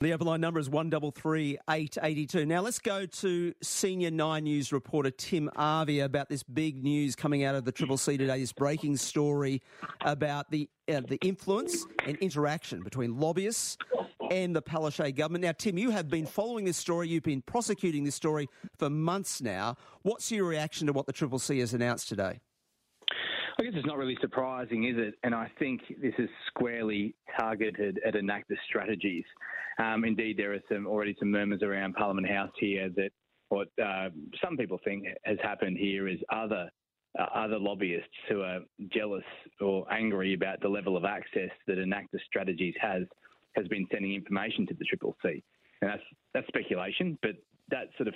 The open line number is 133882. Now let's go to senior Nine News reporter Tim Arvier about this big news coming out of the Triple C today, this breaking story about the, uh, the influence and interaction between lobbyists and the Palaszczuk government. Now, Tim, you have been following this story. You've been prosecuting this story for months now. What's your reaction to what the Triple C has announced today? I guess it's not really surprising, is it? And I think this is squarely targeted at Anacta strategies. Um, indeed, there are some already some murmurs around Parliament House here that what uh, some people think has happened here is other uh, other lobbyists who are jealous or angry about the level of access that Anacta strategies has has been sending information to the Triple C. And that's that's speculation, but that sort of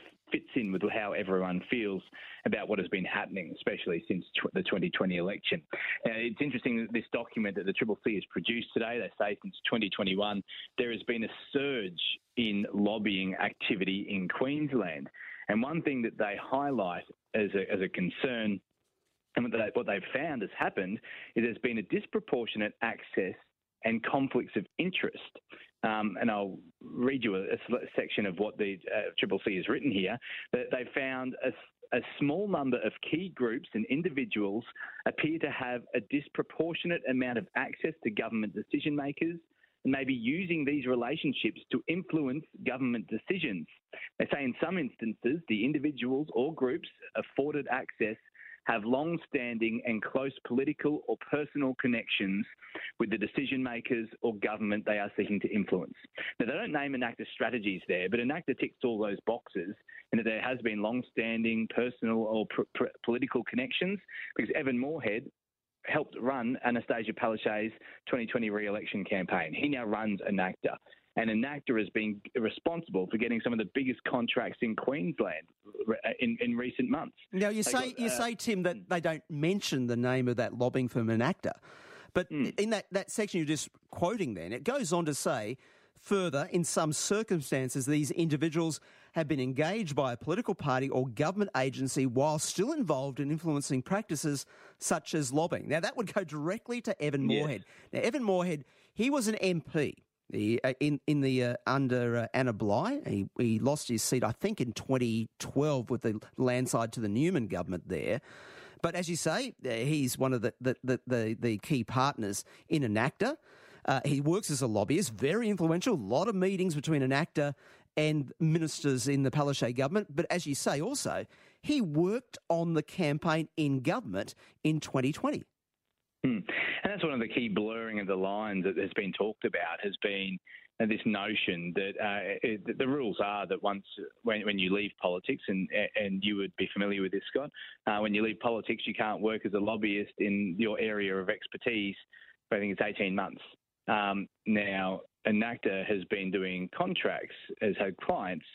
in with how everyone feels about what has been happening, especially since tw- the 2020 election. It's interesting that this document that the Triple C has produced today, they say since 2021, there has been a surge in lobbying activity in Queensland. And one thing that they highlight as a, as a concern and what, they, what they've found has happened is there's been a disproportionate access and conflicts of interest. Um, and I'll read you a, a, section of what the uh, Triple C has written here. That they found a, a small number of key groups and individuals appear to have a disproportionate amount of access to government decision makers and maybe using these relationships to influence government decisions. They say in some instances, the individuals or groups afforded access have long standing and close political or personal connections with the decision makers or government they are seeking to influence. Now, they don't name Anacta strategies there, but Anacta ticks all those boxes and that there has been long standing personal or pr- pr- political connections because Evan Moorhead helped run Anastasia Palaszczuk's 2020 re-election campaign. He now runs Anacta and Anacta has been responsible for getting some of the biggest contracts in Queensland in, in recent months. Now, you they say got, uh, you say Tim that they don't mention the name of that lobbying firm Anacta, but mm. in that, that section you're just quoting, then it goes on to say. Further, in some circumstances, these individuals have been engaged by a political party or government agency while still involved in influencing practices such as lobbying. Now, that would go directly to Evan Moorhead. Yes. Now, Evan Moorhead, he was an MP he, uh, in in the uh, under uh, Anna Bligh, he, he lost his seat, I think, in 2012 with the landslide to the Newman government there. But as you say, uh, he's one of the the, the, the, the key partners in Anacta. Uh, he works as a lobbyist, very influential. A lot of meetings between Anacta and ministers in the Palaszczuk government. But as you say, also he worked on the campaign in government in 2020. Hmm. And that's one of the key blurring of the lines that has been talked about has been this notion that uh, it, the rules are that once when, when you leave politics, and and you would be familiar with this, Scott, uh, when you leave politics, you can't work as a lobbyist in your area of expertise. I think it's 18 months. Um, now, Anacta has been doing contracts, has had clients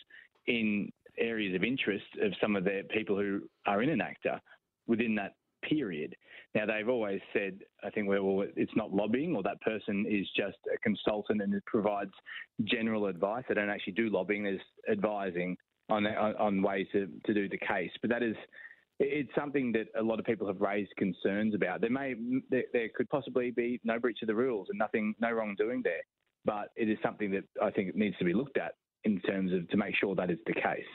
in areas of interest of some of the people who are in Anacta within that period. Now, they've always said, I think, well, it's not lobbying or that person is just a consultant and it provides general advice. They don't actually do lobbying, there's advising on, on, ways to, to do the case. But that is, it's something that a lot of people have raised concerns about. There may, there, there could possibly be no breach of the rules and nothing, no wrongdoing there. But it is something that I think needs to be looked at in terms of to make sure that is the case.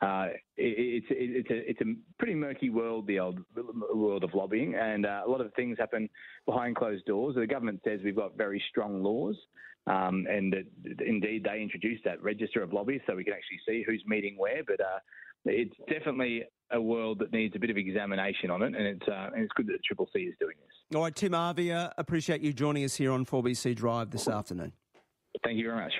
Uh, it, it's it's a it's a pretty murky world, the old world of lobbying, and uh, a lot of things happen behind closed doors. The government says we've got very strong laws, um, and that indeed they introduced that register of lobbyists so we can actually see who's meeting where. But uh, it's definitely a world that needs a bit of examination on it, and it's uh, and it's good that the Triple C is doing this. All right, Tim Arvier, appreciate you joining us here on 4BC Drive this afternoon. Thank you very much.